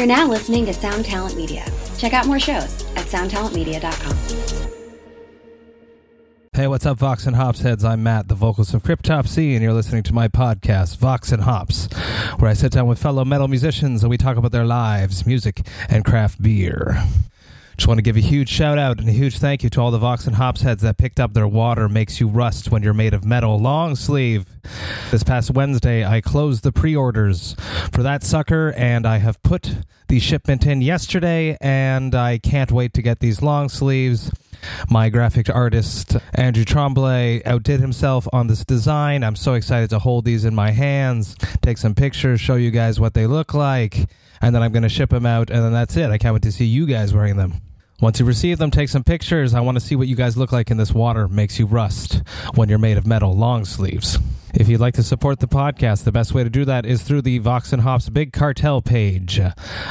You're now listening to Sound Talent Media. Check out more shows at soundtalentmedia.com. Hey, what's up, Vox and Hops heads? I'm Matt, the vocalist of Cryptopsy, and you're listening to my podcast, Vox and Hops, where I sit down with fellow metal musicians and we talk about their lives, music, and craft beer. Just want to give a huge shout out and a huge thank you to all the Vox and Hops heads that picked up their water makes you rust when you're made of metal long sleeve. This past Wednesday, I closed the pre orders for that sucker, and I have put the shipment in yesterday, and I can't wait to get these long sleeves. My graphic artist, Andrew Tremblay, outdid himself on this design. I'm so excited to hold these in my hands, take some pictures, show you guys what they look like, and then I'm going to ship them out, and then that's it. I can't wait to see you guys wearing them. Once you receive them, take some pictures. I want to see what you guys look like in this water. Makes you rust when you're made of metal long sleeves. If you'd like to support the podcast, the best way to do that is through the Vox and Hops Big Cartel page.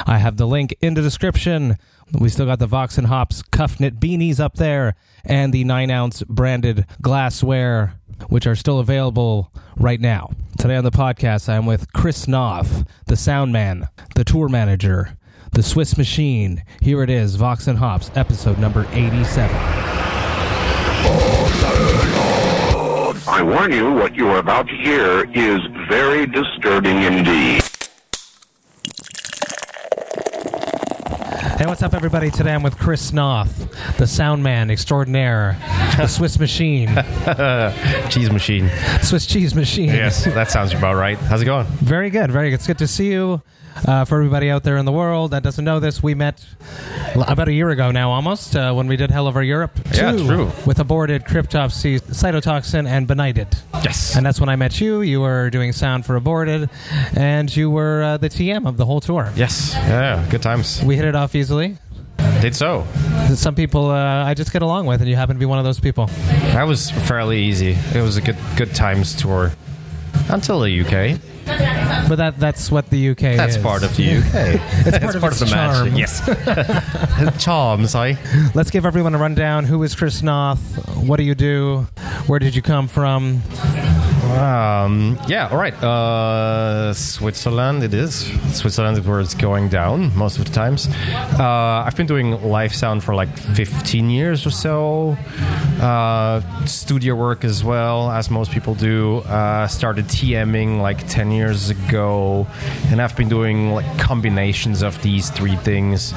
I have the link in the description. We still got the Vox and Hops cuff knit beanies up there and the 9 ounce branded glassware, which are still available right now. Today on the podcast, I am with Chris Noth, the sound man, the tour manager, the Swiss machine. Here it is, Vox and Hops, episode number 87. I warn you, what you are about to hear is very disturbing indeed. Hey, what's up, everybody? Today I'm with Chris Noth, the sound man extraordinaire, the Swiss machine, Cheese machine. Swiss cheese machine. Yes, that sounds about right. How's it going? Very good, very good. It's good to see you. Uh, for everybody out there in the world that doesn't know this, we met about a year ago now, almost, uh, when we did Hell Over Europe. Yeah, true. With Aborted, Cryptopsy, Cytotoxin, and Benighted. Yes. And that's when I met you. You were doing sound for Aborted, and you were uh, the TM of the whole tour. yes. Yeah, good times. We hit it off easily. Did so. Some people uh, I just get along with, and you happen to be one of those people. That was fairly easy. It was a good good times tour. Until the UK. But that that's what the UK That's is. part of the UK. It's part of the charm. Yes. Charms, sorry. Let's give everyone a rundown. Who is Chris Noth? What do you do? Where did you come from? Um, yeah, all right. Uh, Switzerland, it is. Switzerland is where it's going down most of the times. Uh, I've been doing live sound for like 15 years or so. Uh, studio work as well, as most people do. Uh, started TMing like 10 years ago, and I've been doing like combinations of these three things.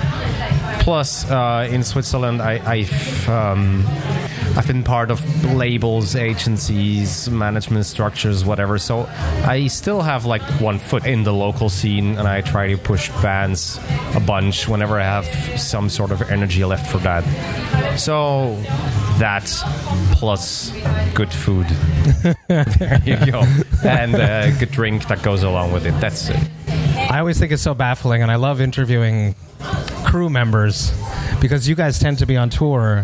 Plus, uh, in Switzerland, I, I've um, I've been part of labels, agencies, management structures, whatever. So I still have like one foot in the local scene, and I try to push bands a bunch whenever I have some sort of energy left for that. So that plus good food. there you go, and a good drink that goes along with it. That's it. I always think it's so baffling, and I love interviewing crew members because you guys tend to be on tour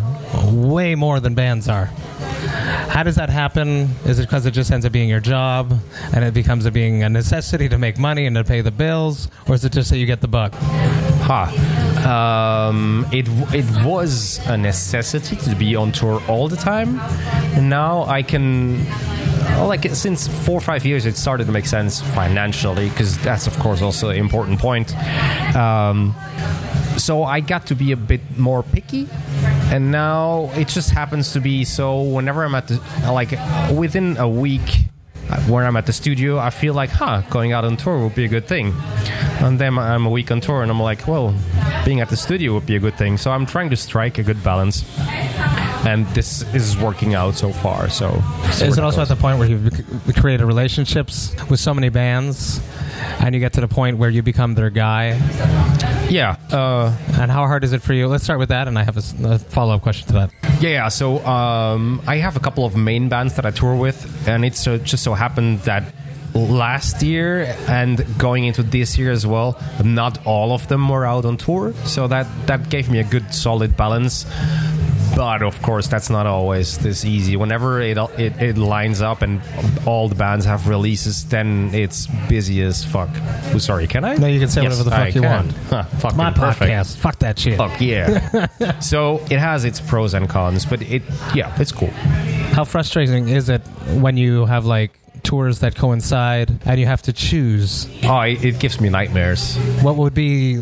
way more than bands are. How does that happen? Is it because it just ends up being your job and it becomes a being a necessity to make money and to pay the bills, or is it just that you get the buck? Ha. Um, it it was a necessity to be on tour all the time. And now I can. Like since four or five years, it started to make sense financially because that's of course also an important point. Um, so I got to be a bit more picky, and now it just happens to be so. Whenever I'm at the like within a week, uh, when I'm at the studio, I feel like, huh, going out on tour would be a good thing. And then I'm a week on tour, and I'm like, well, being at the studio would be a good thing. So I'm trying to strike a good balance, and this is working out so far. So Is it also at the point where you've created relationships with so many bands and you get to the point where you become their guy? Yeah, uh, And how hard is it for you? Let's start with that, and I have a follow up question to that. Yeah, yeah. So um, I have a couple of main bands that I tour with, and it's uh, just so happened that last year and going into this year as well, not all of them were out on tour. So that that gave me a good solid balance. But of course, that's not always this easy. Whenever it, it it lines up and all the bands have releases, then it's busy as fuck. Oh, sorry, can I? No, you can say Yes, whatever the fuck I you can. want. Huh, fucking My perfect. podcast. Fuck that shit. Fuck yeah. so it has its pros and cons, but it yeah, it's cool. How frustrating is it when you have like tours that coincide, and you have to choose. Oh, it gives me nightmares. What would be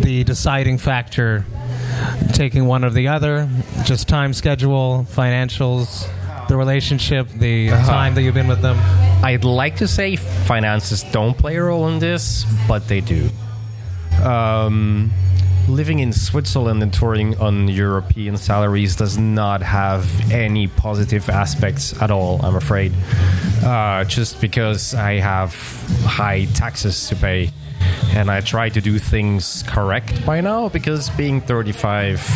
the deciding factor? Taking one or the other, just time schedule, financials, the relationship, the Uh-huh. time that you've been with them. I'd like to say finances don't play a role in this, but they do. Um, living in Switzerland and touring on European salaries does not have any positive aspects at all, I'm afraid. Uh, just because I have high taxes to pay. And I try to do things correct by now because being 35,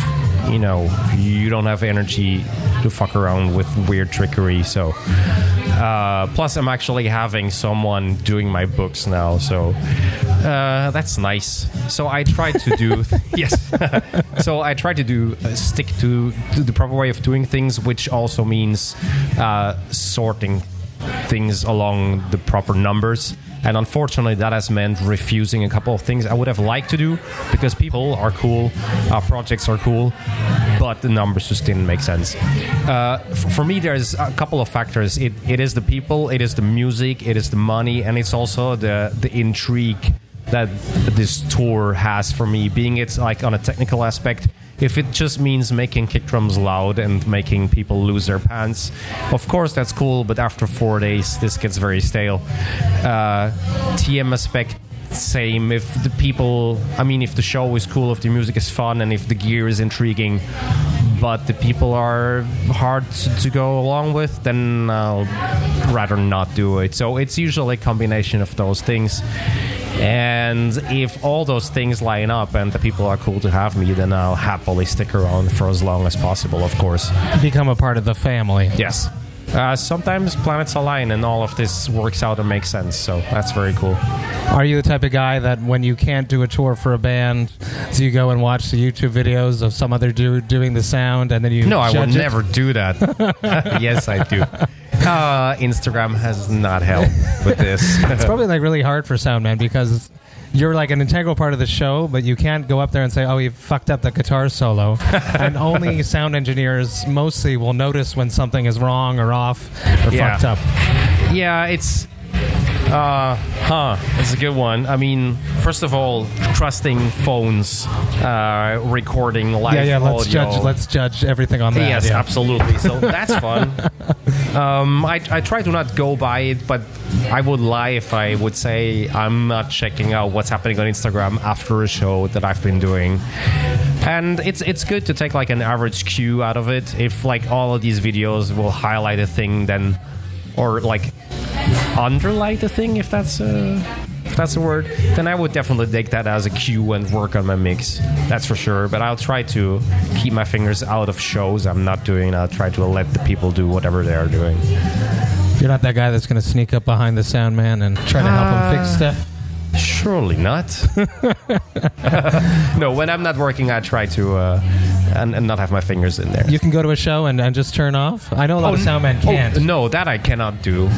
you know, you don't have energy to fuck around with weird trickery. So, uh, plus, I'm actually having someone doing my books now, so uh, that's nice. So I try to do yes. so I try to do uh, stick to, to the proper way of doing things, which also means uh, sorting things along the proper numbers. And unfortunately, that has meant refusing a couple of things I would have liked to do because people are cool, our projects are cool, but the numbers just didn't make sense. Uh, for me, there's a couple of factors. It, it is the people, it is the music, it is the money, and it's also the the intrigue that this tour has for me. Being it's like on a technical aspect. If it just means making kick drums loud and making people lose their pants, of course that's cool. But after four days, this gets very stale. Uh, TM aspect, same. If the people, I mean, if the show is cool, if the music is fun, and if the gear is intriguing, but the people are hard to, to go along with, then I'll rather not do it. So it's usually a combination of those things. And if all those things line up and the people are cool to have me, then I'll happily stick around for as long as possible, of course. Become a part of the family. Yes. Uh, sometimes planets align and all of this works out and makes sense, so that's very cool. Are you the type of guy that when you can't do a tour for a band, do you go and watch the YouTube videos of some other dude doing the sound and then you No, I would judge it? never do that. yes, I do. Uh, Instagram has not helped with this. It's probably like really hard for Soundman because you're like an integral part of the show, but you can't go up there and say, "Oh, you fucked up the guitar solo." and only sound engineers mostly will notice when something is wrong or off or Yeah. fucked up. Yeah, it's. Uh, huh. It's a good one. I mean, first of all, trusting phones, uh, recording live yeah, yeah. Let's audio. judge. Let's judge everything on that. Yes, yeah. absolutely. So that's fun. um, I, I try to not go by it, but I would lie if I would say I'm not checking out what's happening on Instagram after a show that I've been doing. And it's it's good to take like an average cue out of it. If like all of these videos will highlight a thing, then or like underlight the thing, if that's uh, if that's a word, then I would definitely take that as a cue and work on my mix. That's for sure. But I'll try to keep my fingers out of shows I'm not doing. I'll try to let the people do whatever they are doing. You're not that guy that's going to sneak up behind the sound man and try to help him fix Uh, stuff. Surely not. no, when I'm not working, I try to uh, and, and not have my fingers in there. You can go to a show and, and just turn off. I know a lot of sound men can't. Oh, no, that I cannot do.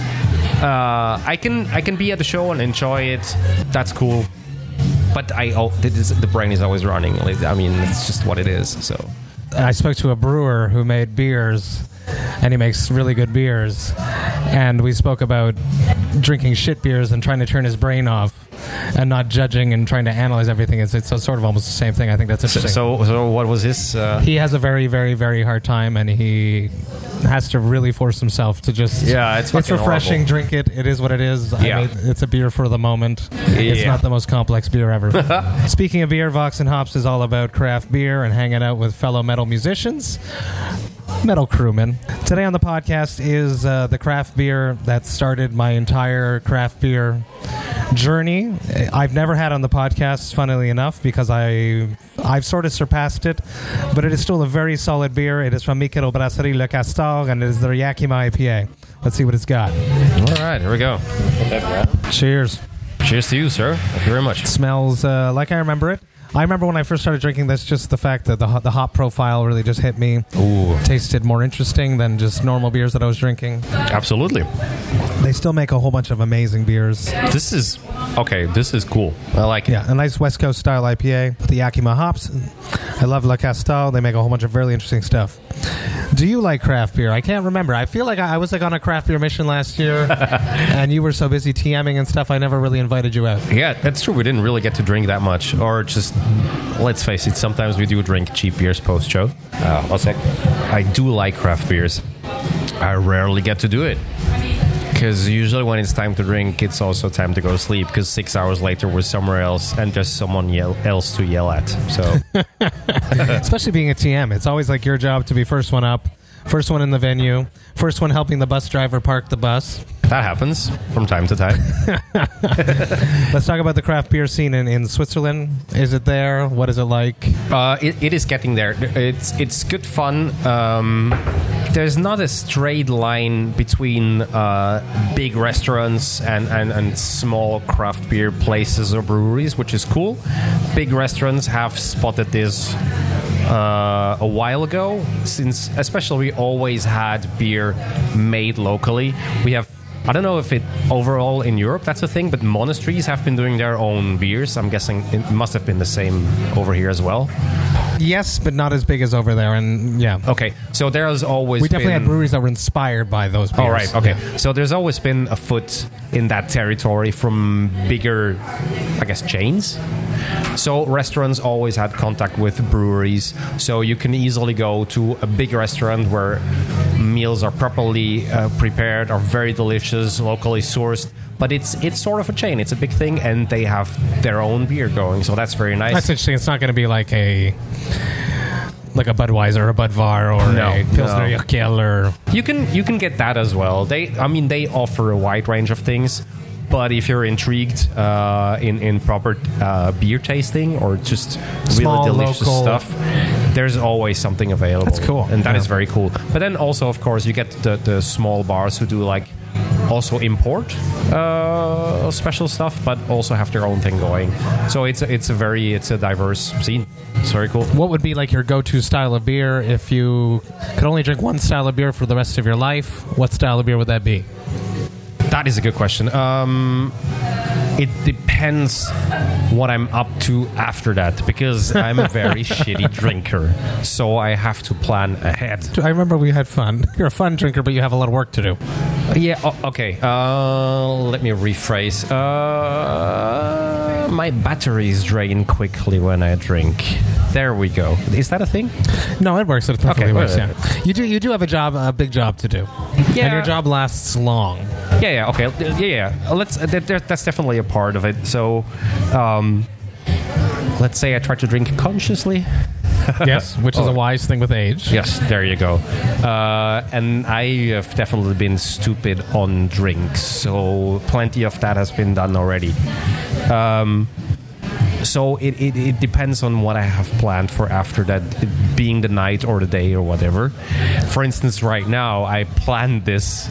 Uh, I can I can be at the show and enjoy it. That's cool. But I oh, is- the brain is always running. I mean, it's just what it is. So I spoke to a brewer who made beers, and he makes really good beers. And we spoke about drinking shit beers and trying to turn his brain off, and not judging and trying to analyze everything. It's, it's sort of almost the same thing. I think that's interesting. so, so what was his? Uh, he has a very, very, very hard time, and he has to really force himself to just. Yeah, it's it's refreshing. horrible. Drink it. It is what it is. I Yeah. mean, it's a beer for the moment. It's not the most complex beer ever. Speaking of beer, Vox and Hops is all about craft beer and hanging out with fellow metal musicians. Metal crewman. Today on the podcast is uh, the craft beer that started my entire craft beer journey. I've never had on the podcast, funnily enough, because I I've sort of surpassed it, but it is still a very solid beer. It is from Microbrasserie Le Castor, and it is their Yakima IPA. Let's see what it's got. all right, here we go. Cheers. Cheers to you, sir. Thank you very much. smells uh, like I remember it. I remember when I first started drinking this, just the fact that the, the hop profile really just hit me. Ooh, Tasted more interesting than just normal beers that I was drinking. absolutely. They still make a whole bunch of amazing beers. This is okay. This is cool. I like it. Yeah, a nice West Coast style IPA with the Yakima hops. I love Le Castor. They make a whole bunch of really interesting stuff. Do you like craft beer? I can't remember. I feel like I I was like on a craft beer mission last year, and you were so busy TMing and stuff. I never really invited you out. Yeah, that's true. We didn't really get to drink that much, or just let's face it. Sometimes we do drink cheap beers post show. Uh, one sec. I do like craft beers. I rarely get to do it because usually when it's time to drink, it's also time to go to sleep. Because six hours later, we're somewhere else, and there's someone yell- else to yell at. So Especially being a TM, it's always like your job to be first one up, first one in the venue, first one helping the bus driver park the bus. That happens from time to time. Let's talk about the craft beer scene in, in Switzerland. Is it there? What is it like? Uh, it, it is getting there. It's it's good fun. Um, there's not a straight line between uh, big restaurants and, and, and small craft beer places or breweries, which is cool. Big restaurants have spotted this uh, a while ago, since especially we always had beer made locally. We have. I don't know if it overall in Europe that's a thing, but monasteries have been doing their own beers. I'm guessing it must have been the same over here as well. Yes, but not as big as over there. And yeah, Okay, so there has always we definitely been, had breweries that were inspired by those beers. All right, okay. Yeah. So there's always been a foot in that territory from bigger, I guess, chains. So restaurants always had contact with breweries, so you can easily go to a big restaurant where meals are properly uh, prepared, are very delicious, locally sourced. But it's it's sort of a chain. It's a big thing, and they have their own beer going. So that's very nice. That's interesting. It's not going to be like a like a Budweiser or a Budvar or No, a Pilsner no. Urquell or You can you can get that as well. They, I mean, they offer a wide range of things. But if you're intrigued uh, in in proper uh, beer tasting or just Small, really delicious local- stuff, there's always something available. That's cool. and that is Yeah. very cool. But then also, of course, you get the the small bars who do like also import uh, special stuff, but also have their own thing going. So it's a, it's a very it's a diverse scene. It's very cool. what would be like your go-to style of beer if you could only drink one style of beer for the rest of your life? What style of beer would that be? That is a good question. Um, it depends what I'm up to after that because I'm a very shitty drinker. So I have to plan ahead. I remember we had fun. You're a fun drinker, but you have a lot of work to do. Yeah, okay. Uh, let me rephrase. Uh, my batteries drain quickly when I drink. There we go. Is that a thing? No, it works. It perfectly Okay, works. Yeah, you do. You do have a job, a big job to do, and your job lasts long. Yeah, yeah, okay, yeah, yeah. Let's. That, that- that's definitely a part of it. So, um, let's say I try to drink consciously. yes, which is a Oh. wise thing with age. Yes, there you go. Uh, and I have definitely been stupid on drinks, so plenty of that has been done already. Um, so it, it, it depends on what I have planned for after that, being the night or the day or whatever. For instance, right now I planned this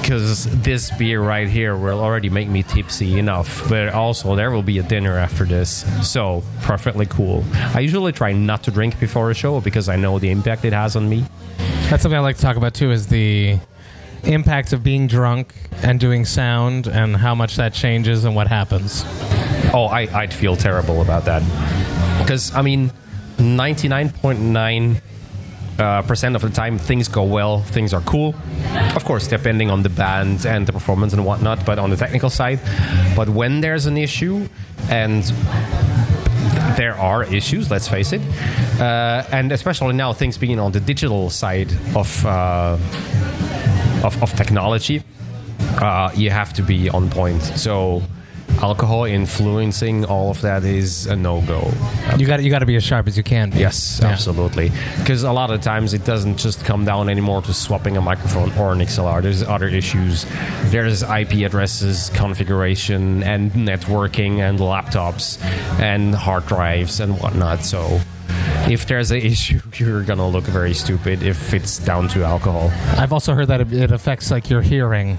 because this beer right here will already make me tipsy enough, but also there will be a dinner after this, so perfectly cool. I usually try not to drink before a show because I know the impact it has on me. That's something I like to talk about too. Is the impact of being drunk and doing sound, and how much that changes and what happens. Oh, I, I'd feel terrible about that. Because, I mean, 99.9 uh, percent of the time things go well, things are cool. Of course, depending on the band and the performance and whatnot, but on the technical side. But when there's an issue, and there are issues, let's face it, uh, and especially now things being on the digital side of, uh, of, of technology, uh, you have to be on point. So, alcohol influencing all of that is a no go. You got you got to be as sharp as you can. Be. Yes, Yeah. absolutely. Because a lot of times it doesn't just come down anymore to swapping a microphone or an XLR. There's other issues. There's IP addresses, configuration, and networking, and laptops, and hard drives, and whatnot. So. If there's an issue, you're gonna look very stupid if it's down to alcohol. I've also heard that it, it affects like your hearing.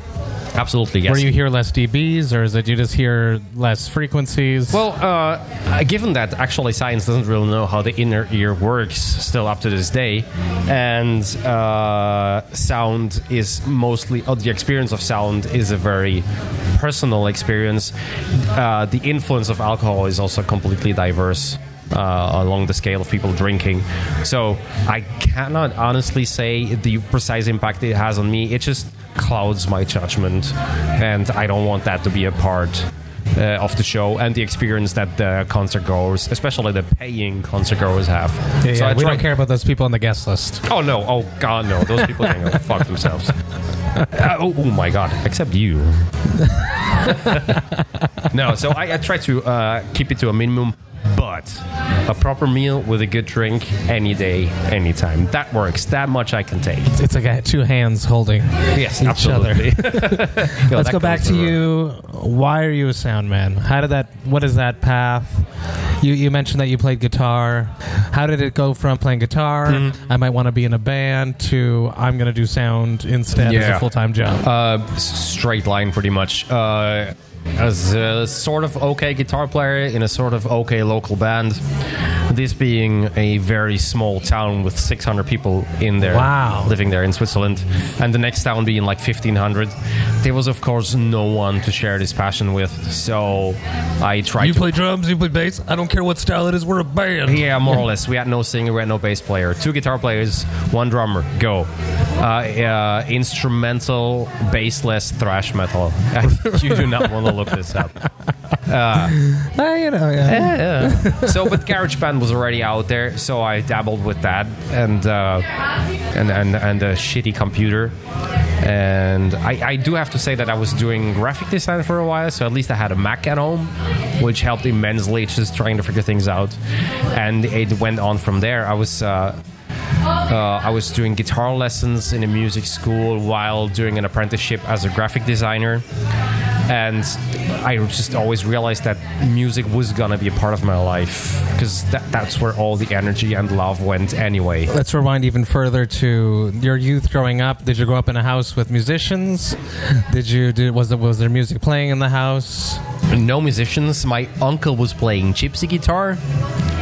Absolutely, yes. Where you hear less dBs, or is it you just hear less frequencies? Well, uh, given that actually science doesn't really know how the inner ear works still up to this day, and uh, sound is mostly, oh, the experience of sound is a very personal experience. Uh, the influence of alcohol is also completely diverse. uh, along the scale of people drinking. So I cannot honestly say the precise impact it has on me. It just clouds my judgment, and I don't want that to be a part uh, of the show and the experience that the concert goers, especially the paying concert goers, have. Yeah, so yeah, I we don't care about those people on the guest list. Oh no! Oh god, no! Those people can go fuck themselves. Uh, oh, oh my god! Except you. no, so I, I try to uh, keep it to a minimum, but a proper meal with a good drink any day, anytime. That works. That much I can take. It's like I had two hands holding Yes, each absolutely. other. Yo, Let's go back to you. Why are you a sound man? How did that? What is that path? You you mentioned that you played guitar. How did it go from playing guitar? Mm-hmm. I might want to be in a band to I'm going to do sound instead as Yeah. a full time job. Uh, s- straight line, pretty much. Uh, as a sort of okay guitar player in a sort of okay local band. This being a very small town with 600 people in there, Wow. living there in Switzerland, and the next town being like 1500. There was, of course, no one to share this passion with. So I tried. to you play drums. You play bass. I don't care what style it is. We're a band. yeah, more or less. We had no singer, we had no bass player. Two guitar players, one drummer. Go. Uh, uh, instrumental, bassless thrash metal. you do not want to look this up. Ah, you know, yeah. so, but GarageBand was already out there, so I dabbled with that and uh, and and and a shitty computer. And I, I do have to say that I was doing graphic design for a while, so at least I had a Mac at home, which helped immensely just trying to figure things out. And it went on from there. I was. Uh, uh, I was doing guitar lessons in a music school while doing an apprenticeship as a graphic designer. And I just always realized that music was gonna be a part of my life because that, that's where all the energy and love went anyway. Let's rewind even further to your youth growing up. Did you grow up in a house with musicians? Did you did was there, was there music playing in the house? No musicians. My uncle was playing gypsy guitar,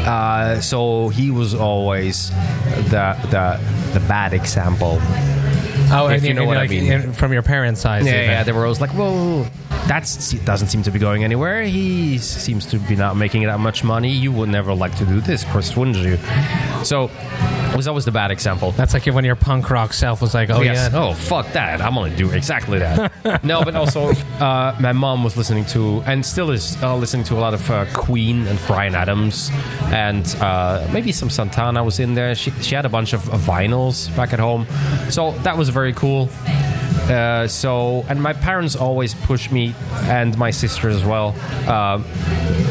uh, so he was always the the the bad example. Oh, If you know what I mean. from your parents' side. Yeah, even. yeah, they were always like, well, that doesn't seem to be going anywhere. He seems to be not making that much money. You would never like to do this, Chris, wouldn't you? So it was always the bad example. That's like when your punk rock self was like, "Oh yes. yeah, Oh, fuck that. I'm going to do exactly that. no, but also, uh, my mom was listening to, and still is uh, listening to a lot of uh, Queen and Bryan Adams, and uh, maybe some Santana was in there. She, she had a bunch of uh, vinyls back at home. So that was very cool. Uh, so, and my parents always pushed me and my sister as well uh,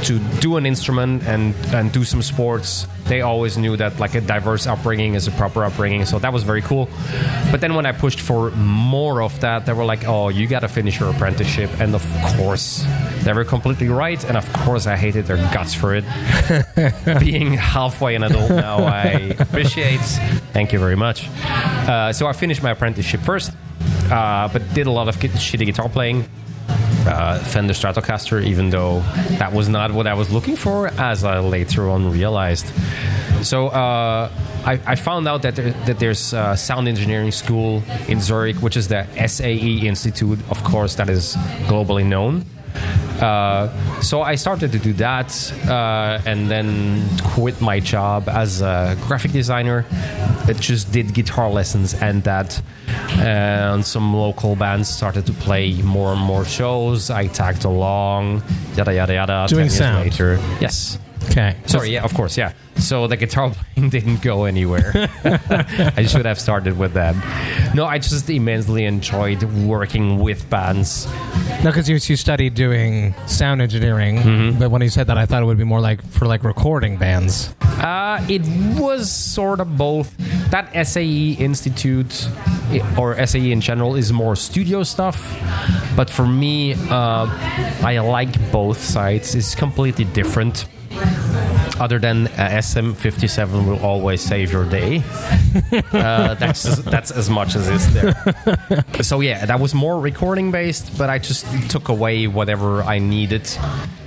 to do an instrument and, and do some sports. They always knew that like a diverse upbringing is a proper upbringing, so that was very cool. But then when I pushed for more of that, they were like, "Oh, you got to finish your apprenticeship," and of course, they were completely right. And of course, I hated their guts for it. Being halfway an adult now, I appreciate. Thank you very much. Uh, so I finished my apprenticeship first, uh, but did a lot of shitty guitar playing uh, Fender Stratocaster, even though that was not what I was looking for, as I later on realized. So uh, I, I found out that, there, that there's a sound engineering school in Zurich, which is the SAE Institute, of course, that is globally known. Uh, so I started to do that uh, and then quit my job as a graphic designer. It just did guitar lessons and that. And some local bands started to play more and more shows. I tagged along, yada yada yada. Doing 10 years sound. later. Yes. Okay." Sorry, yeah, of course, yeah. So the guitar playing didn't go anywhere. I should have started with that. No, I just immensely enjoyed working with bands. No, because you, you studied doing sound engineering, Mm-hmm. but when you said that, I thought it would be more like for like recording bands. Uh, it was sort of both. That SAE Institute or SAE in general is more studio stuff, but for me, uh, I like both sides. It's completely different. Other than uh, SM57 will always save your day. uh, that's that's as much as is there. so yeah, that was more recording based, but I just took away whatever I needed.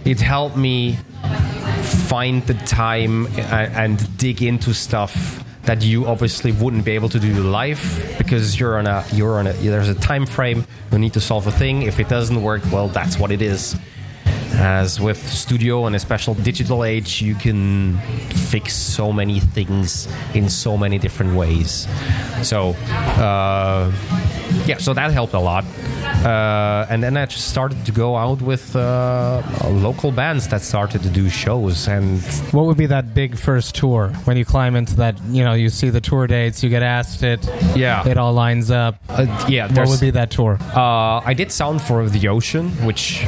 It helped me find the time a- and dig into stuff that you obviously wouldn't be able to do live because you're on a you're on a there's a time frame you need to solve a thing if it doesn't work well that's what it is As with studio and a special digital age, you can fix so many things in so many different ways. So, uh, yeah, so that helped a lot. Uh, and then I just started to go out with uh, local bands that started to do shows. And What would be that big first tour when you climb into that? You know, you see the tour dates, you get asked it, yeah, it all lines up. uh, yeah, What would be that tour? Uh, I did sound for the ocean, which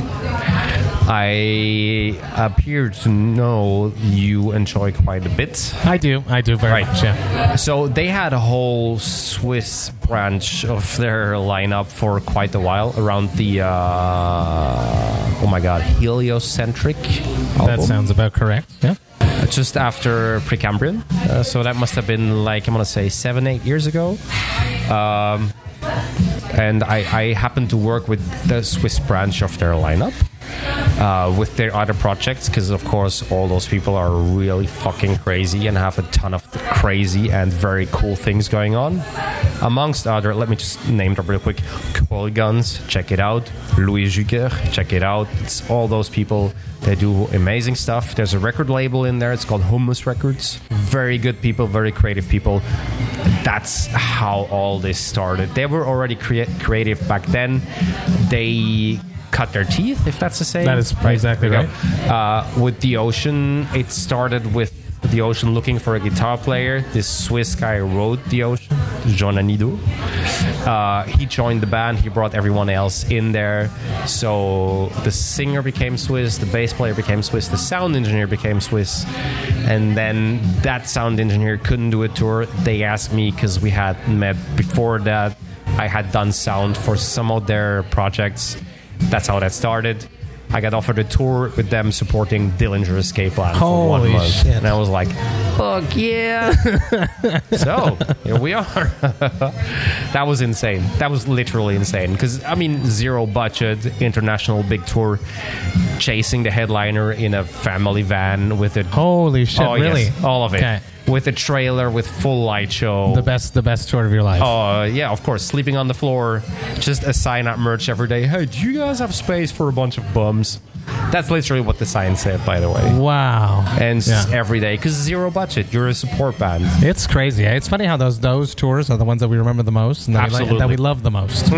I appear to know you enjoy quite a bit. I do, I do very Right. much. Yeah. So they had a whole Swiss branch of their lineup for quite a while around the uh, oh my god heliocentric. That sounds about correct. Yeah. just after Precambrian. Uh, so that must have been like I'm gonna say seven, eight years ago. Um, and I, I happened to work with the Swiss branch of their lineup. Uh, with their other projects, because of course all those people are really fucking crazy and have a ton of crazy and very cool things going on. Amongst other, let me just name them real quick: Coilguns, check it out. Louis Jucker, check it out. It's all those people. They do amazing stuff. There's a record label in there. It's called Hummus Records. Very good people, very creative people. That's how all this started. They were already crea- creative back then. They cut their teeth, if that's the same. That is exactly right. Uh, with the ocean, it started with the ocean looking for a guitar player. This Swiss guy wrote the ocean, Jona Nido. Uh, he joined the band. He brought everyone else in there. So the singer became Swiss, the bass player became Swiss, the sound engineer became Swiss, and then that sound engineer couldn't do a tour. They asked me because we had met before that. I had done sound for some of their projects. That's how that started. I got offered a tour with them supporting Dillinger Escape Plan for Holy one month, shit. and I was like, "Fuck yeah!" so here we are. that was insane. That was literally insane because I mean, zero budget, international big tour, chasing the headliner in a family van with a Holy shit! oh really? yes, all of it Okay. With a trailer with full light show. The best, the best tour of your life. Oh yeah, of course. Sleeping on the floor, just a sign up merch every day. Hey, do you guys have space for a bunch of bums? That's literally what the sign said, by the way. Wow. And Yeah. every day, because zero budget, you're a support band. It's crazy. It's funny how those those tours are the ones that we remember the most and that, we, like. Hmm. that we love the most.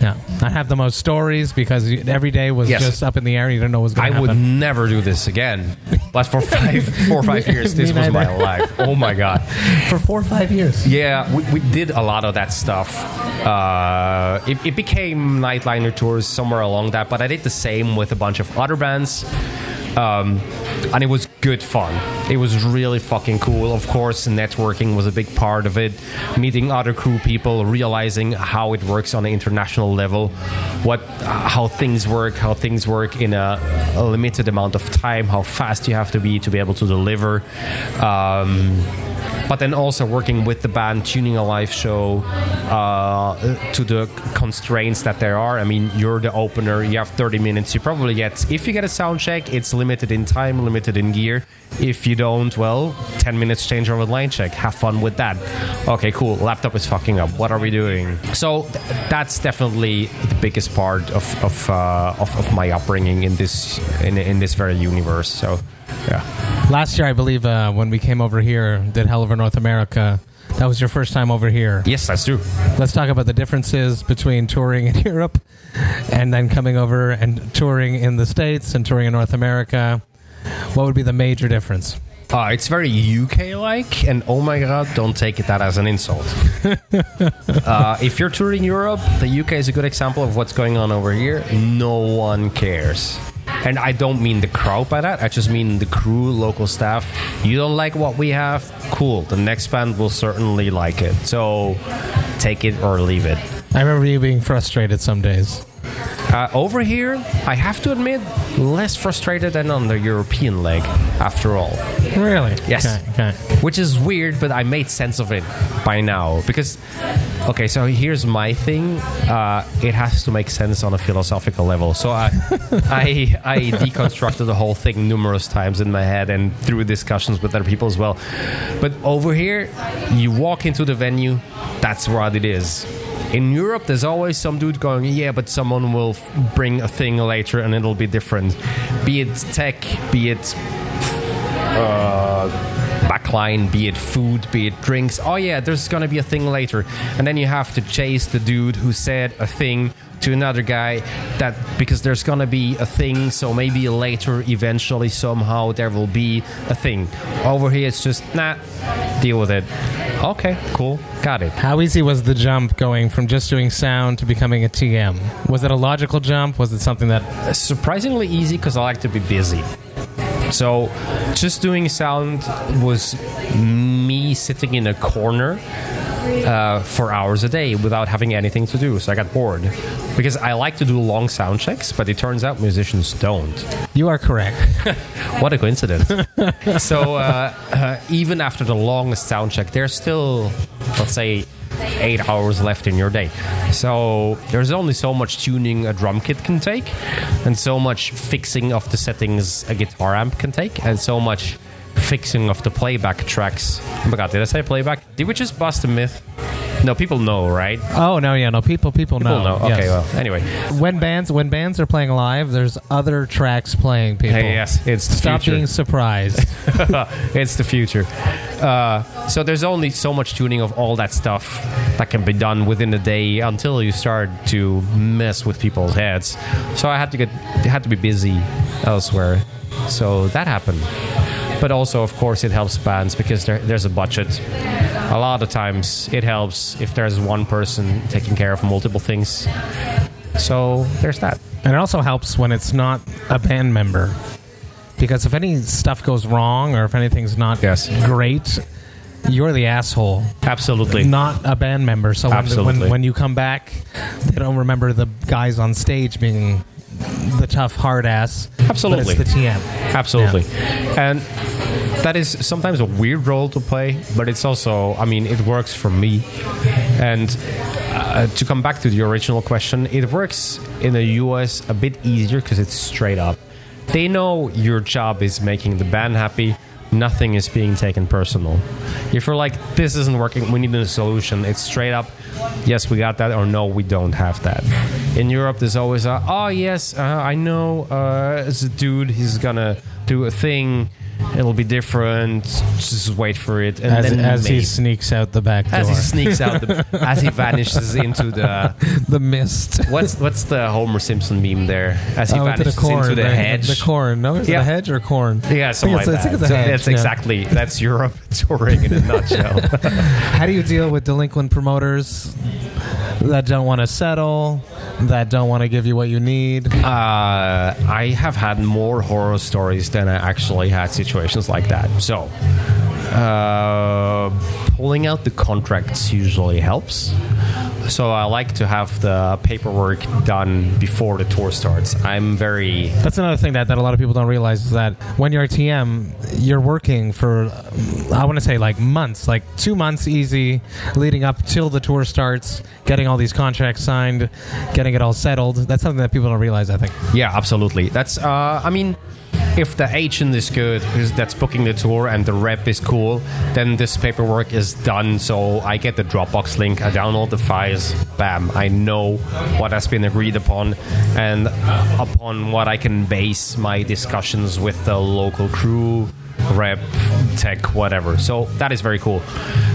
Yeah, I have the most stories because every day was Yes. just up in the air. You didn't know what was going I to would never do this again. But for five, four or five years, this Me was my neither. life. Oh my god. for four or five years. Yeah, we, we did a lot of that stuff. Uh, it, it became Nightliner tours somewhere along that, but I did the same with a bunch of other bands. Um, and it was good fun. It was really fucking cool. Of course, networking was a big part of it. Meeting other crew people, realizing how it works on an international level, what, how things work, how things work in a, a limited amount of time, how fast you have to be to be able to deliver. Um, but then also working with the band, tuning a live show uh, to the constraints that there are. I mean, you're the opener, you have 30 minutes. You probably get, if you get a sound check, it's limited in time, limited in gear. If you don't, well, 10 minutes change over line check. Have fun with that. Okay, cool. Laptop is fucking up. What are we doing? So th- that's definitely the biggest part of of, uh, of of my upbringing in this in in this very universe. So yeah. Last year, I believe, uh, when we came over here, did Hell over North America. That was your first time over here. Yes, that's true. Let's talk about the differences between touring in Europe and then coming over and touring in the States and touring in North America. What would be the major difference? Uh, it's very UK like, and oh my god, don't take that as an insult. uh, if you're touring Europe, the UK is a good example of what's going on over here. No one cares. And I don't mean the crowd by that, I just mean the crew, local staff. You don't like what we have? Cool. The next band will certainly like it. So take it or leave it. I remember you being frustrated some days. Uh, over here, I have to admit, less frustrated than on the European leg, after all. Really? Yes. Okay, okay. Which is weird, but I made sense of it by now. Because, okay, so here's my thing. Uh, it has to make sense on a philosophical level. So I, I, I deconstructed the whole thing numerous times in my head and through discussions with other people as well. But over here, you walk into the venue, that's what it is. In Europe, there's always some dude going, yeah, but someone will f- bring a thing later and it'll be different. Be it tech, be it uh, backline, be it food, be it drinks. Oh yeah, there's gonna be a thing later, and then you have to chase the dude who said a thing to another guy that because there's gonna be a thing, so maybe later, eventually, somehow there will be a thing. Over here, it's just nah, deal with it. Okay, cool, got it. How easy was the jump going from just doing sound to becoming a TM? Was it a logical jump? Was it something that surprisingly easy because I like to be busy. So, just doing sound was me sitting in a corner uh, for hours a day without having anything to do. So I got bored because I like to do long sound checks, but it turns out musicians don't. you are correct? What a coincidence! so uh, uh, even after the longest sound check, there's still, let's say, eight hours left in your day. So there's only so much tuning a drum kit can take, and so much fixing of the settings a guitar amp can take, and so much fixing of the playback tracks. Oh my god, did I say playback? Did we just bust a myth? No, people know, right? oh no, yeah, no. People, people, People know. know. Okay, yes. well, anyway. when bands when bands are playing live, there's other tracks playing. People, Hey, yes, it's the stop future. being surprised. it's the future. Uh, so there's only so much tuning of all that stuff that can be done within a day until you start to mess with people's heads. So I had to get had to be busy elsewhere. So that happened. But also, of course, it helps bands because there, there's a budget. A lot of times, it helps if there's one person taking care of multiple things. So there's that. And it also helps when it's not a band member. Because if any stuff goes wrong or if anything's not Yes. great, you're the asshole, Absolutely. not a band member. So when, Absolutely. when, when you come back, they don't remember the guys on stage being the tough hard ass. Absolutely. The TM. Absolutely. And that is sometimes a weird role to play, but it's also, I mean, it works for me. And uh, to come back to the original question, it works in the US a bit easier because it's straight up. They know your job is making the band happy. Nothing is being taken personal. If you're like, this isn't working, we need a solution, it's straight up, yes, we got that, or no, we don't have that. In Europe, there's always a, oh, yes, uh, I know, uh, it's a dude, he's gonna do a thing, it'll be different, just wait for it. And As, then as he sneaks out the back door. as he sneaks out, the, as he vanishes into the the mist. what's what's the Homer Simpson meme there? As he Oh, into vanishes the corn. into the right? hedge. The corn. No, is it Yeah. a hedge or corn? Yeah, something like that. think it's a So hedge, that's yeah. exactly that's Europe touring in a nutshell. How do you deal with delinquent promoters that don't want to settle, that don't want to give you what you need? uh, I have had more horror stories than I actually had situations like that. So, uh, pulling out the contracts usually helps. So I like to have the paperwork done before the tour starts. I'm very That's another thing that, that a lot of people don't realize is that when you're a TM, you're working for, I want to say like months, like two months easy, leading up till the tour starts, getting all these contracts signed, getting it all settled. That's something that people don't realize, I think. Yeah, absolutely. That's uh, I mean, if the agent is good, that's booking the tour, and the rep is cool, then this paperwork is done. So I get the Dropbox link, I download the files, bam, I know what has been agreed upon, and upon what I can base my discussions with the local crew. Rep, tech, whatever. So that is very cool.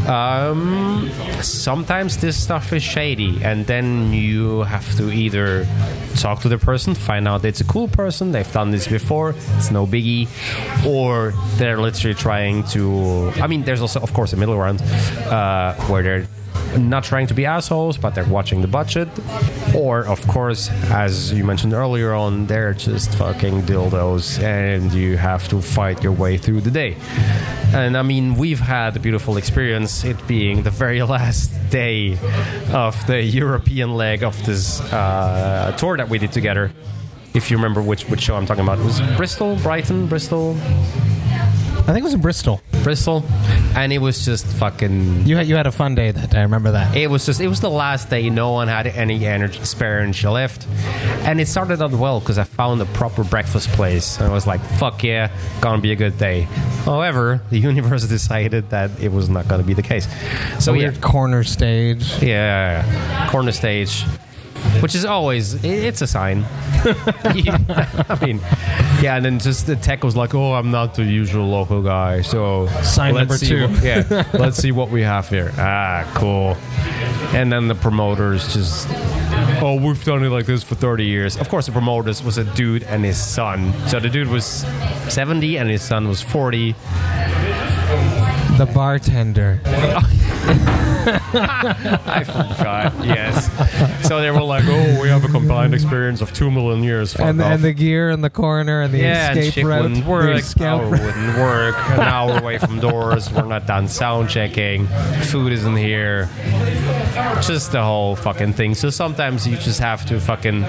Um, sometimes this stuff is shady, and then you have to either talk to the person, find out it's a cool person, they've done this before, it's no biggie, or they're literally trying to. I mean, there's also, of course, a middle ground uh, where they're not trying to be assholes, but they're watching the budget. Or, of course, as you mentioned earlier on, they're just fucking dildos and you have to fight your way through the day. And I mean, we've had a beautiful experience, it being the very last day of the European leg of this uh, tour that we did together. If you remember which, which show I'm talking about, it was Bristol, Brighton, Bristol. I think it was in Bristol. Bristol, and it was just fucking. You had you had a fun day that day. I remember that. It was just. It was the last day. No one had any energy spare, and she left. And it started out well because I found a proper breakfast place, and I was like, "Fuck yeah, gonna be a good day." However, the universe decided that it was not gonna be the case. So a yeah, weird corner stage. yeah, corner stage. Which is always it's a sign. I mean, yeah, and then just the tech was like, "Oh, I'm not the usual local guy, so Sign number two. what- yeah, let's see what we have here. Ah, cool. And then the promoters just, oh, we've done it like this for 30 years. Of course, the promoters was a dude and his son. So the dude was 70 and his son was 40. The bartender. I forgot. yes. So they were like, oh, we have a combined experience of two million years. Fuck And, off. and the gear in the corner and the yeah, and escape shit route. wouldn't the work. escape Power route. wouldn't work. An hour away from doors. We're not done sound checking. Food isn't here. Just the whole fucking thing. So sometimes you just have to fucking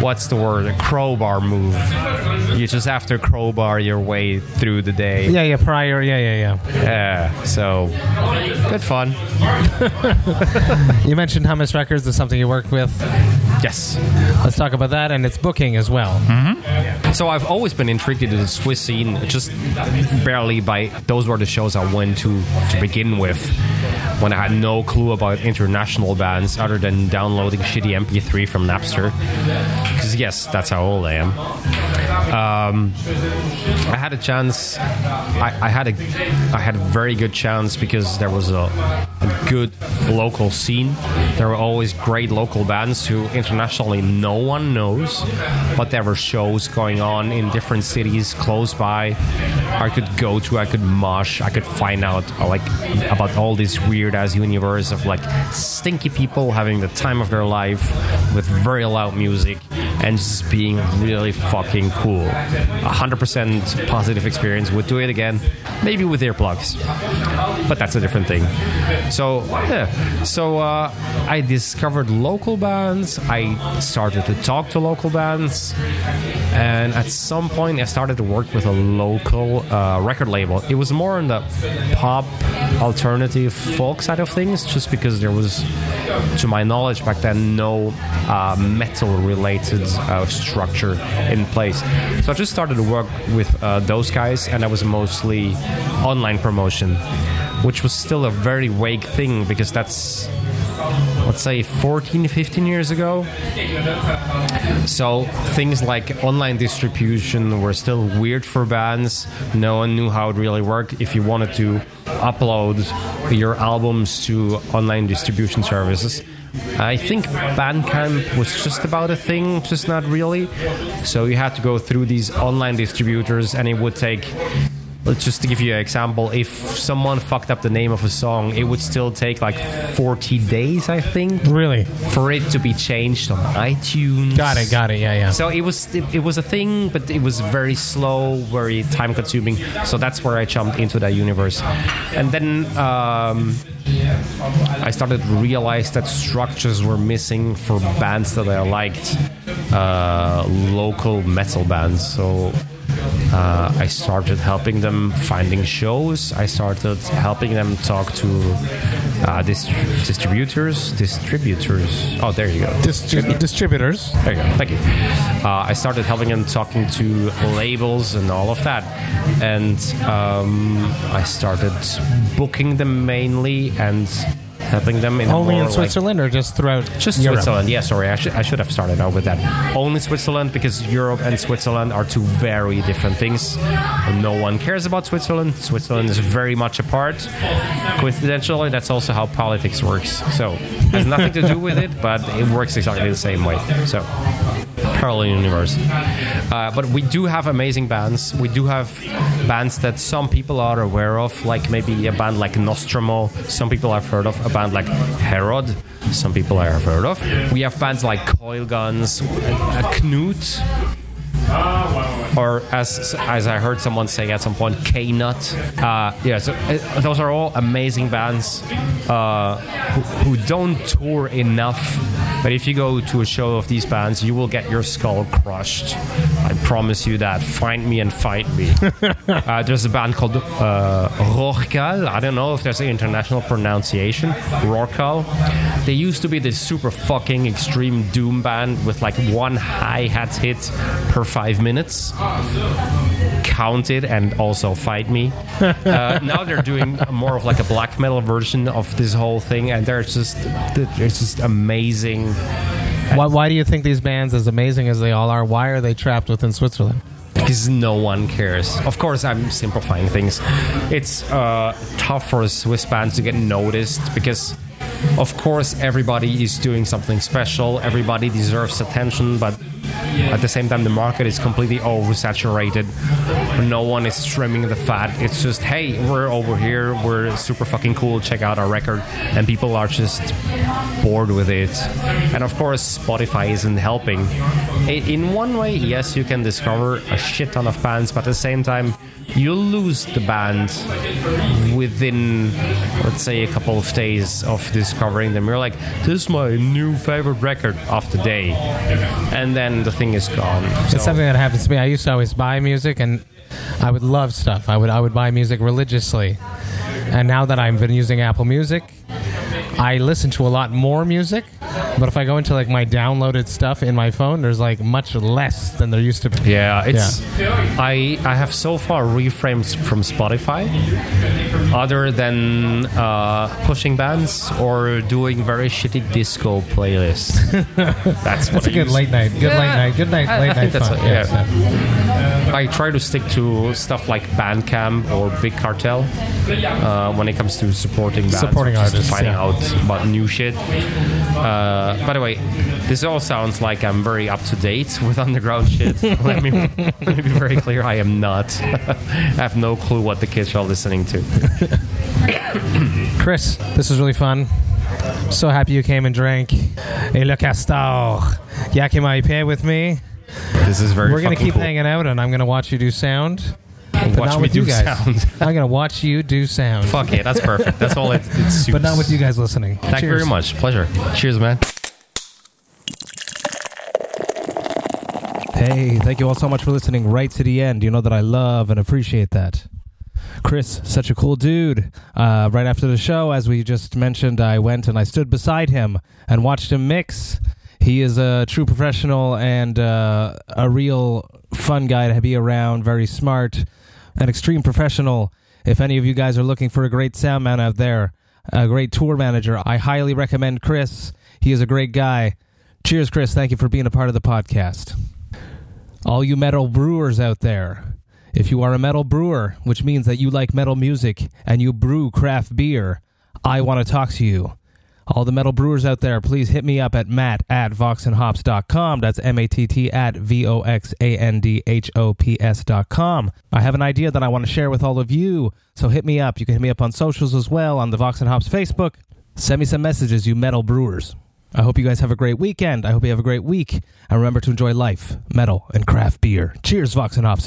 what's the word? A crowbar move. You just have to crowbar your way through the day. Yeah, yeah, prior. Yeah, yeah, Yeah. Yeah, so good fun. You mentioned Hummus Records is something you work with. Yes. Let's talk about that and its booking as well. Mm-hmm. So I've always been intrigued in the Swiss scene, just barely by those were the shows I went to to begin with, when I had no clue about international bands other than downloading shitty MP3 from Napster. Because yes, that's how old I am. Um, I had a chance. I, I had a I had a very good chance because there was a, a good local scene. There were always great local bands who internationally no one knows, but there were shows going on in different cities close by. I could go to, I could mosh, I could find out like about all these weird ass universe of like stinky people having the time of their life with very loud music and just being really fucking cool. A hundred percent positive experience. Would do it again, maybe with earplugs, but that's a different thing. So yeah, so uh, I discovered local bands. I started to talk to local bands, and at some point I started to work with a local uh, record label. It was more on the pop, alternative, folk side of things, just because there was, to my knowledge back then, no uh, metal-related uh, structure in place. So I just started to work with uh, those guys, and I was mostly online promotion, which was still a very vague thing because that's let's say 14 15 years ago. So things like online distribution were still weird for bands. No one knew how it really worked. If you wanted to upload your albums to online distribution services I think Bandcamp was just about a thing, just not really. So you had to go through these online distributors, and it would take just to give you an example. If someone fucked up the name of a song, it would still take like 40 days, I think, Really? for it to be changed on iTunes. Got it, got it. Yeah, yeah. So it was it, it was a thing, but it was very slow, very time consuming. So that's where I jumped into that universe, and then um, I started to realize that structures were missing for bands that I liked, uh, local metal bands. So. Uh, I started helping them finding shows. I started helping them talk to uh, dist- distributors. Distributors. Oh, there you go. Distri- distributors. There you go. Thank you. Uh, I started helping them talking to labels and all of that, and um, I started booking them mainly and helping them in Only in like- Switzerland or just throughout just Europe? Switzerland. Yeah, sorry, I should, I should have started out with that. Only Switzerland because Europe and Switzerland are two very different things. No one cares about Switzerland. Switzerland is very much apart. Coincidentally, that's also how politics works. So, has nothing to do with it, but it works exactly the same way. So, parallel universe. Uh, but we do have amazing bands. We do have bands that some people are aware of, like maybe a band like Nostromo. Some people have heard of a band like Herod. Some people have heard of. We have bands like Coilguns, uh, Knut. or as as I heard someone say at some point, K Nut. Uh, yeah, so uh, those are all amazing bands uh, who, who don't tour enough. But if you go to a show of these bands, you will get your skull crushed. I promise you that. Find me and fight me. uh, there's a band called uh, Rorcal. I don't know if there's an international pronunciation. Rorcal. They used to be this super fucking extreme doom band with like one hi hat hit per five minutes. Count it and also fight me. uh, now they're doing more of like a black metal version of this whole thing, and they're just they're just amazing. Why, why do you think these bands, as amazing as they all are, why are they trapped within Switzerland? because no one cares. Of course, I'm simplifying things. It's uh, tough for Swiss bands to get noticed because, of course, everybody is doing something special. Everybody deserves attention, but at the same time, the market is completely oversaturated. No one is trimming the fat. It's just, hey, we're over here. We're super fucking cool. Check out our record, and people are just bored with it. And of course, Spotify isn't helping. In one way, yes, you can discover a shit ton of bands, but at the same time, you lose the band within, let's say, a couple of days of discovering them. You're like, this is my new favorite record of the day, and then the thing is gone. It's So- something that happens to me. I used to always buy music, and I would love stuff. I would I would buy music religiously, and now that I've been using Apple Music, I listen to a lot more music. But if I go into like my downloaded stuff in my phone, there's like much less than there used to be. Yeah, it's I I have so far reframed from Spotify, other than uh, pushing bands or doing very shitty disco playlists. That's what That's a I good use. late night. Good Yeah, late night. Good night. I- late I night think that's fun. what- yeah. Yes. I try to stick to stuff like Bandcamp or Big Cartel uh, when it comes to supporting bands, Supporting or just artists, finding yeah. out about new shit. Uh, Uh, by the way, this all sounds like I'm very up to date with underground shit. let me let me be very clear. I am not. I have no clue what the kids are listening to. Chris, this was really fun. So happy you came and drank a Le Castor Yakima IPA with me. This is very. We're gonna keep cool. hanging out, and I'm gonna watch you do sound. But Watch me do guys. sound. I'm gonna watch you do sound. Fuck it, that's perfect. That's all it, it suits. But not with you guys listening. Thank you very much. Pleasure. Cheers, man. Hey, thank you all so much for listening right to the end. You know that I love and appreciate that. Chris, such a cool dude. Uh, right after the show, as we just mentioned, I went and I stood beside him and watched him mix. He is a true professional and uh, a real fun guy to be around, very smart, an extreme professional. If any of you guys are looking for a great sound man out there, a great tour manager, I highly recommend Chris. He is a great guy. Cheers, Chris. Thank you for being a part of the podcast all you metal brewers out there. If you are a metal brewer, which means that you like metal music and you brew craft beer, I want to talk to you. All the metal brewers out there, please hit me up at matt at voxandhops.com. That's M A T T at V O X A N D H O P S.com. I have an idea that I want to share with all of you, so hit me up. You can hit me up on socials as well, on the Vox and Hops Facebook. Send me some messages, you metal brewers. I hope you guys have a great weekend. I hope you have a great week. And remember to enjoy life, metal, and craft beer. Cheers, Vox and Hops.